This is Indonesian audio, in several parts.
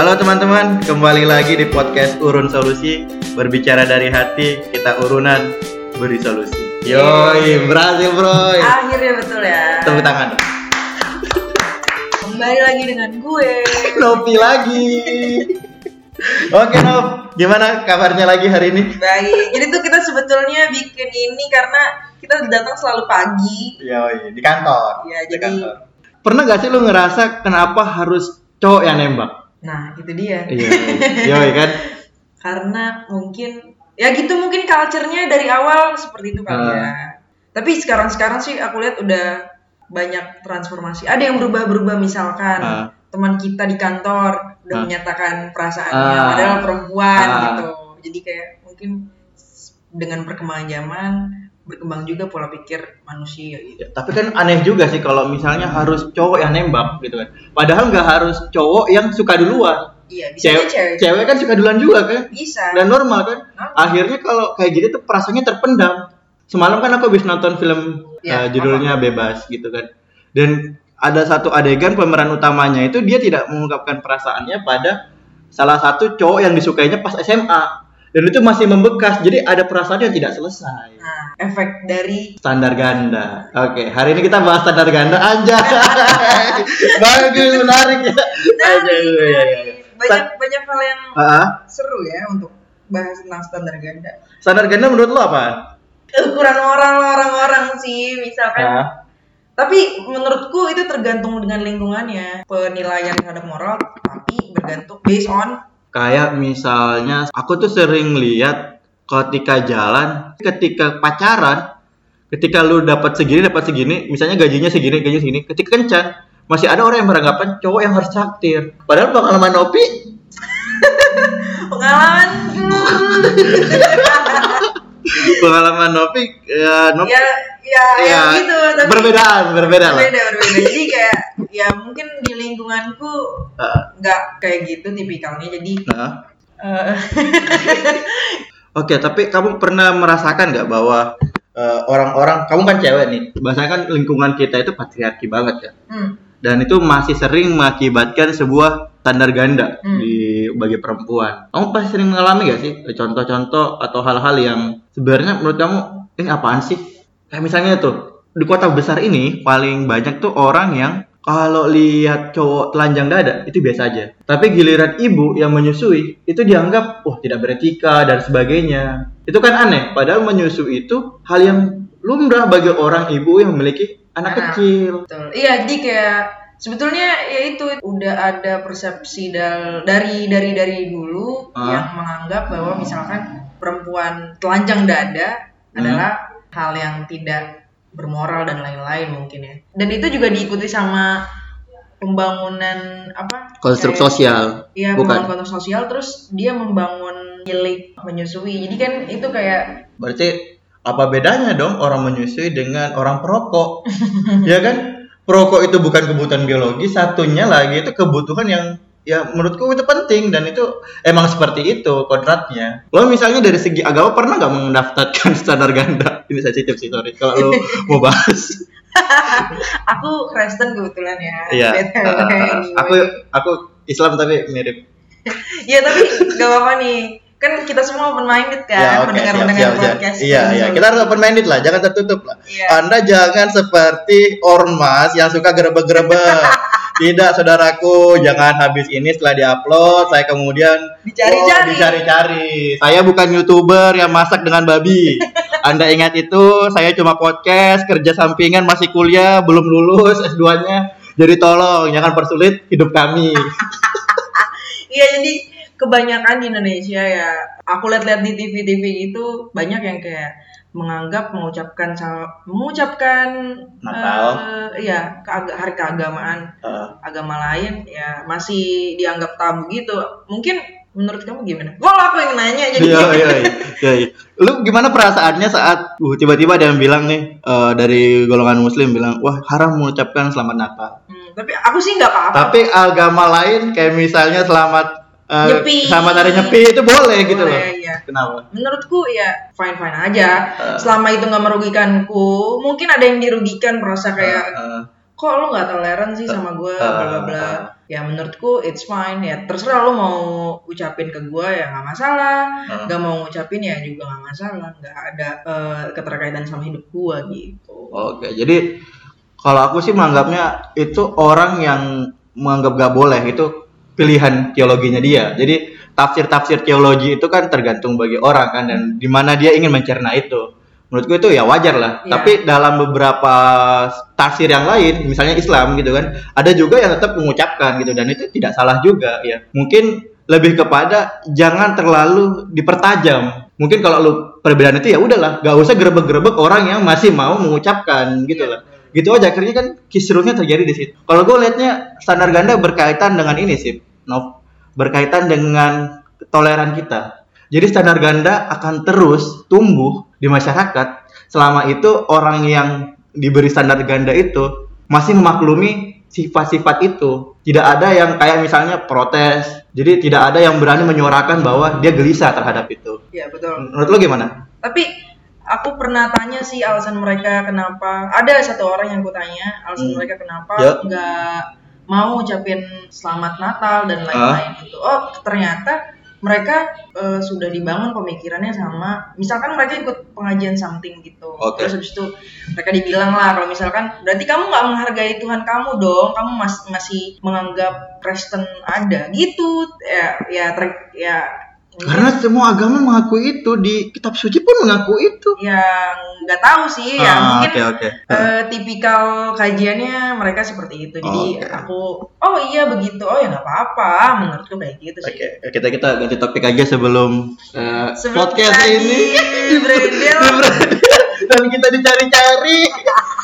Halo teman-teman, kembali lagi di podcast Urun Solusi Berbicara dari hati, kita urunan beri solusi Yoi, berhasil bro Akhirnya betul ya. Tepuk tangan Kembali lagi dengan gue. Nopi lagi Oke Nop, gimana kabarnya lagi hari ini? Baik. Jadi tuh kita sebetulnya bikin ini karena kita datang selalu pagi. Yoi, di kantor Ya, Di jadi- kantor. Pernah gak sih lu ngerasa kenapa harus cowok yang nembak? Nah, itu dia. Iya, yoi kan? Karena mungkin ya gitu mungkin culture-nya dari awal seperti itu kali Ah. ya. Tapi sekarang-sekarang sih aku lihat udah banyak transformasi. Ada yang berubah-berubah misalkan Ah. teman kita di kantor udah Ah. menyatakan perasaannya Ah. padahal perempuan Ah. gitu. Jadi kayak mungkin dengan perkembangan zaman berkembang juga pola pikir manusia gitu. Ya, tapi kan aneh juga sih kalau misalnya harus cowok yang nembak gitu kan. Padahal nggak harus cowok yang suka duluan. Iya, bisa Cewek, cewek. cewek kan suka duluan juga kan. Bisa. Dan normal kan. Normal. Akhirnya kalau kayak gitu tuh perasaannya terpendam. Semalam kan aku habis nonton film Ya, eh, judulnya Bebas gitu kan. Dan ada satu adegan pemeran utamanya itu dia tidak mengungkapkan perasaannya pada salah satu cowok yang disukainya pas SMA. Dan itu masih membekas. Jadi ada perasaan yang tidak selesai. Nah, efek dari Standar ganda. Oke, hari ini kita bahas standar ganda aja. Bagus, menarik ya. Aja, banyak banyak hal yang Ah, ah. seru ya untuk bahas tentang standar ganda. standar ganda menurut lo apa? Ukuran moral orang-orang sih, misalkan. Ah. Tapi menurutku itu tergantung dengan lingkungannya. Penilaian terhadap moral, tapi bergantung based on Kayak misalnya aku tuh sering lihat ketika jalan, ketika pacaran, ketika lu dapat segini dapat segini, misalnya gajinya segini, gajinya segini, ketika kencan masih ada orang yang beranggapan cowok yang harus traktir. Padahal pengalaman Nopi pengalaman. pengalaman Nopi ya Nopi ya, ya, ya, ya, gitu. Tapi berbedaan, berbeda lah. berbeda, berbeda. Jadi kayak ya mungkin di lingkunganku nggak kayak gitu tipikalnya. Jadi nah. eh, Oke, tapi kamu pernah merasakan nggak bahwa eh, orang-orang, kamu kan cewek nih, bahasanya kan lingkungan kita itu patriarki banget ya, hmm, dan itu masih sering mengakibatkan sebuah standar ganda Hmm. di bagi perempuan. Kamu pasti sering mengalami gak sih contoh-contoh atau hal-hal yang sebenarnya menurut kamu ini apaan sih? Kayak misalnya tuh di kota besar ini paling banyak tuh orang yang kalau lihat cowok telanjang dada itu biasa aja. Tapi giliran ibu yang menyusui itu dianggap wah tidak beretika dan sebagainya. Itu kan aneh. Padahal menyusui itu hal yang lumrah bagi orang ibu yang memiliki anak Anak. kecil. Betul. Iya, jadi kayak sebetulnya ya itu udah ada persepsi dal- dari dari dari dulu Ah. yang menganggap bahwa misalkan perempuan telanjang dada Hmm. adalah hal yang tidak bermoral dan lain-lain mungkin ya. Dan itu juga diikuti sama pembangunan apa? Konstruk kayak- sosial. Iya, Bukan. konstruk sosial terus dia membangun milik menyusui. Jadi kan itu kayak Berarti apa bedanya dong orang menyusui dengan orang perokok? ya kan? Perokok itu bukan kebutuhan biologi, satunya lagi itu kebutuhan yang ya menurutku itu penting dan itu emang seperti itu kodratnya. Lo misalnya dari segi agama pernah nggak mendaftarkan standar ganda? Ini sensitif sih sorry kalau lo mau bahas. aku Kristen kebetulan ya. Iya. Uh, aku aku Islam tapi mirip. Iya tapi gak apa-apa nih kan kita semua open minded kan Ya, oke, mendengar siap, mendengar siap, siap. podcast Iya, iya. Kita harus open minded lah, jangan tertutup lah. Iya. Anda jangan seperti ormas yang suka gerebek-gerebek. Tidak, saudaraku, jangan habis ini setelah diupload, saya kemudian Dicari-cari. Oh, dicari-cari. Saya bukan youtuber yang masak dengan babi. Anda ingat itu, saya cuma podcast, kerja sampingan, masih kuliah, belum lulus S2-nya. Jadi tolong, jangan persulit hidup kami. iya jadi kebanyakan di Indonesia ya aku lihat-lihat di TV-TV itu banyak yang kayak menganggap mengucapkan mengucapkan Natal. iya keaga- hari keagamaan Uh, agama lain ya masih dianggap tabu gitu mungkin menurut kamu gimana? Kalau aku yang nanya jadi Iya, iya, iya, iya, iya. Lu gimana perasaannya saat uh, tiba-tiba ada yang bilang nih eh, dari golongan muslim bilang, wah haram mengucapkan selamat Natal. Hmm, tapi aku sih nggak apa-apa. Tapi agama lain kayak misalnya selamat eh, Nyepi. selamat hari nyepi itu boleh, gitu loh. Boleh, iya. Kenapa? menurutku ya fine fine aja Uh. selama itu nggak merugikanku mungkin ada yang dirugikan merasa kayak Eh, kok lu nggak toleran sih sama gue Uh, bla bla bla uh. ya menurutku it's fine ya terserah lo mau ucapin ke gue ya nggak masalah nggak mau ngucapin ya juga nggak masalah nggak ada eh, keterkaitan sama hidup gue gitu Oke, jadi kalau aku sih menganggapnya itu orang yang menganggap gak boleh itu pilihan teologinya dia. Jadi tafsir-tafsir teologi itu kan tergantung bagi orang kan dan di mana dia ingin mencerna itu. Menurutku itu ya wajar lah. Iya. Tapi dalam beberapa tafsir yang lain, misalnya Islam gitu kan, ada juga yang tetap mengucapkan gitu dan itu tidak salah juga ya. Mungkin lebih kepada jangan terlalu dipertajam. Mungkin kalau lu perbedaan itu ya udahlah, gak usah gerebek-gerebek orang yang masih mau mengucapkan gitu lah. Gitu aja akhirnya kan kisruhnya terjadi di situ. Kalau gue liatnya standar ganda berkaitan dengan ini sih, Nov. Berkaitan dengan toleran kita. Jadi standar ganda akan terus tumbuh di masyarakat selama itu orang yang diberi standar ganda itu masih memaklumi sifat-sifat itu. Tidak ada yang kayak misalnya protes. Jadi tidak ada yang berani menyuarakan bahwa dia gelisah terhadap itu. ya betul Menurut lo gimana? tapi aku pernah tanya sih alasan mereka kenapa ada satu orang yang ku tanya alasan Hmm. mereka kenapa Ya. nggak mau ucapin selamat Natal dan lain-lain gitu. Oh ternyata mereka eh, sudah dibangun pemikirannya sama misalkan mereka ikut pengajian something gitu. Oke. terus habis itu mereka dibilang lah kalau misalkan berarti kamu nggak menghargai Tuhan kamu dong kamu mas- masih menganggap Kristen ada gitu. Ya ya ter- ya Karena semua agama mengakui itu di kitab suci pun mengaku itu. yang nggak tahu sih ya Ah, mungkin Oke oke. eh, tipikal kajiannya mereka seperti itu jadi Oke. aku oh iya begitu oh ya nggak apa-apa menurutku kayak gitu sih Oke, kita kita ganti topik aja sebelum, eh, Sebelum podcast tadi ini dan kita dicari-cari.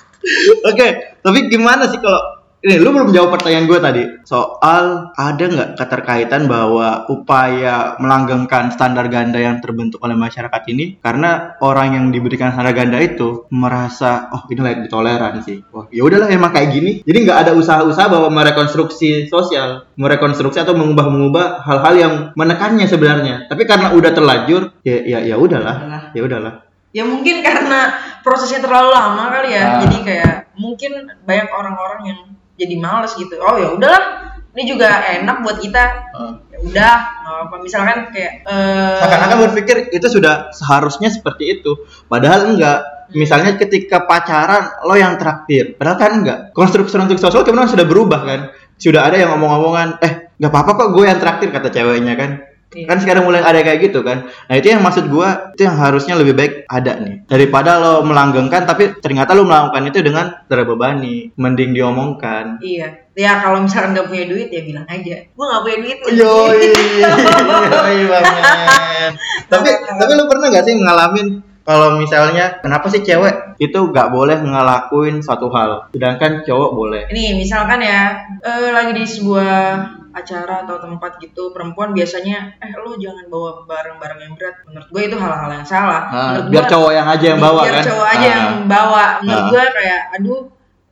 Oke, tapi gimana sih kalau ini lu belum jawab pertanyaan gue tadi. Soal ada nggak keterkaitan bahwa upaya melanggengkan standar ganda yang terbentuk oleh masyarakat ini? Karena orang yang diberikan standar ganda itu merasa oh ini layak ditoleransi wah ya udahlah emang kayak gini. Jadi nggak ada usaha-usaha bahwa merekonstruksi sosial merekonstruksi atau mengubah-mengubah hal-hal yang menekannya sebenarnya. Tapi karena udah terlanjur ya ya ya udahlah. Ya udahlah. Ya mungkin karena prosesnya terlalu lama kali ya. Ah. jadi kayak mungkin banyak orang-orang yang jadi males gitu. Oh ya udahlah. Ini juga enak buat kita. Ah. ya udah apa misalkan kayak eh, seakan-akan berpikir itu sudah seharusnya seperti itu. Padahal enggak. Misalnya ketika pacaran lo yang traktir. Padahal kan enggak. Konstruksi konstruksi sosial kemudian sudah berubah kan. Sudah ada yang ngomong-ngomongan eh nggak apa-apa kok gue yang traktir kata ceweknya kan Iya. kan sekarang mulai ada kayak gitu kan nah itu yang maksud gue itu yang harusnya lebih baik ada nih daripada lo melanggengkan tapi ternyata lo melakukan itu dengan terbebani mending diomongkan Iya, ya kalau misalkan nggak punya duit ya bilang aja, gue nggak punya duit. Yoi, yoi banget. tapi tapi lu pernah gak sih ngalamin kalau misalnya kenapa sih cewek itu gak boleh ngelakuin suatu hal, sedangkan cowok boleh. Ini misalkan ya, eh, lagi di sebuah acara atau tempat gitu, perempuan biasanya, eh lo jangan bawa barang-barang yang berat. Menurut gue itu hal-hal yang salah. Nah, Menurut biar gua- cowok yang aja yang bawa biar kan. cowok aja Ah. yang bawa. Menurut Ah. gue kayak, aduh,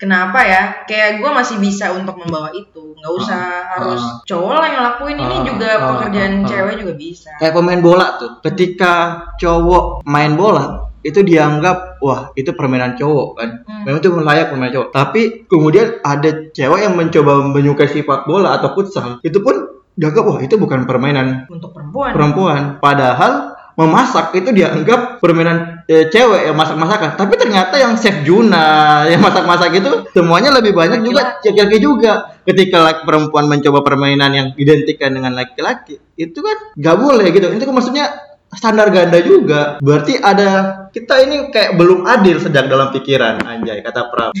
kenapa ya? Kayak gue masih bisa untuk membawa itu, nggak usah harus Ah. cowok lah yang lakuin. Ini Ah, juga ah, pekerjaan ah, ah. cewek juga bisa. Kayak pemain bola tuh, ketika cowok main bola itu dianggap wah itu permainan cowok kan Hmm. memang itu layak permainan cowok tapi kemudian ada cewek yang mencoba menyukai sepak bola atau futsal itu pun dianggap wah itu bukan permainan Untuk perempuan. perempuan. Padahal memasak itu dianggap permainan eh, cewek yang masak-masakan. Tapi ternyata yang chef Juna yang masak-masak itu semuanya lebih banyak juga laki-laki juga. Ketika laki perempuan mencoba permainan yang identikkan dengan laki-laki, itu kan nggak boleh gitu. Itu kan maksudnya standar ganda juga. Berarti ada kita ini kayak belum adil sejak dalam pikiran anjay kata Pram.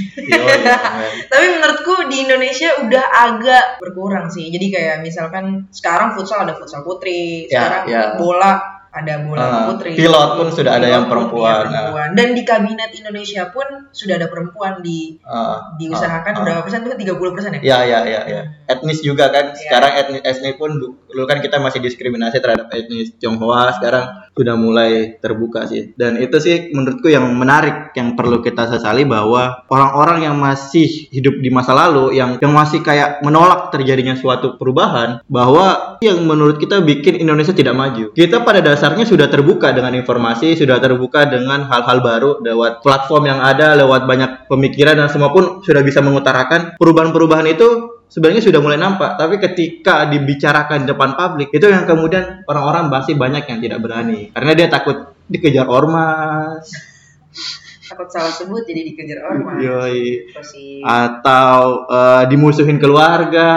Tapi menurutku di Indonesia udah agak berkurang sih. Jadi kayak misalkan sekarang futsal ada futsal putri, Ya, sekarang ya. bola ada bola Ah, putri. pilot pun sudah ada yang pun perempuan, iya, perempuan. Dan di kabinet Indonesia pun sudah ada perempuan di Ah, diusahakan ah, ah. berapa persen tuh 30 persen ya? Ya, ya, ya, ya. Etnis juga kan. Iya. Sekarang etnis etnis pun dulu kan kita masih diskriminasi terhadap etnis Tionghoa, sekarang sudah mulai terbuka sih. Dan itu sih menurutku yang menarik yang perlu kita sesali bahwa orang-orang yang masih hidup di masa lalu yang yang masih kayak menolak terjadinya suatu perubahan bahwa yang menurut kita bikin Indonesia tidak maju. Kita pada dasarnya sudah terbuka dengan informasi, sudah terbuka dengan hal-hal baru lewat platform yang ada, lewat banyak pemikiran dan semua pun sudah bisa mengutarakan perubahan-perubahan itu sebenarnya sudah mulai nampak, tapi ketika dibicarakan di depan publik itu yang kemudian orang-orang masih banyak yang tidak berani karena dia takut dikejar ormas. takut salah sebut jadi dikejar ormas Yoi. Atau eh, dimusuhin keluarga.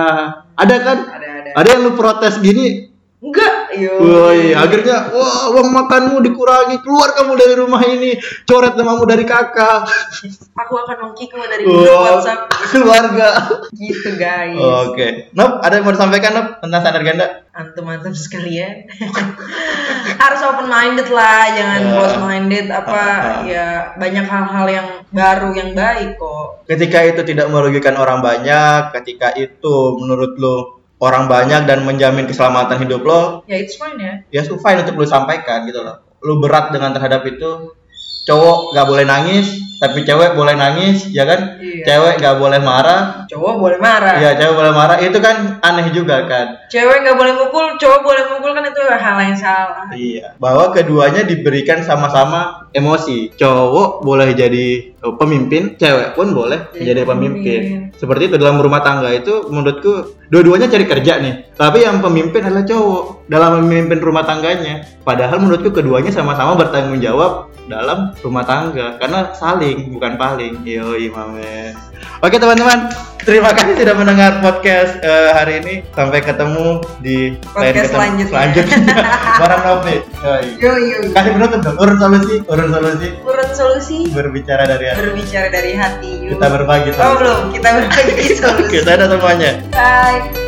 Ada kan? ada ada Ada yang lu protes gini, enggak yo Woi, akhirnya wah uang makanmu dikurangi, keluar kamu dari rumah ini, coret namamu dari kakak. aku akan mengkikmu dari grup Wah, WhatsApp keluarga. gitu guys Oke. Nop, ada yang mau disampaikan Nop tentang sadar ganda? antum-antum sekalian harus open minded lah jangan Ya. close minded apa Ah. ya banyak hal-hal yang baru yang baik kok Ketika itu tidak merugikan orang banyak, ketika itu menurut lo orang banyak dan menjamin keselamatan hidup lo, ya it's fine ya ya so fine untuk lo sampaikan gitu loh. Lo berat dengan terhadap itu, cowok gak boleh nangis, tapi cewek boleh nangis, ya kan? Iya. Cewek gak boleh marah, cowok boleh marah ya cewek boleh marah, itu kan aneh juga kan? cewek nggak boleh mukul cowok boleh mukul kan itu hal yang salah Iya, bahwa keduanya diberikan sama-sama emosi. Cowok boleh jadi eh, pemimpin, cewek pun boleh Jadi jadi pemimpin. pemimpin. Seperti itu dalam rumah tangga itu menurutku dua-duanya cari kerja nih. Tapi yang pemimpin adalah cowok dalam memimpin rumah tangganya. Padahal menurutku keduanya sama-sama bertanggung jawab dalam rumah tangga karena saling bukan paling. Yoi, mamen. Oke teman-teman, terima kasih sudah mendengar podcast eh, hari ini. Sampai ketemu di Podcast ketemu- selanjutnya. selanjutnya. Barang Novi. Yoi. yo yo Kasih penutup dong, urun solusi, urun solusi. urut solusi Berbicara dari hati. berbicara dari hati Kita berbagi oh solusi. belum kita berbagi solusi Kita ada semuanya. bye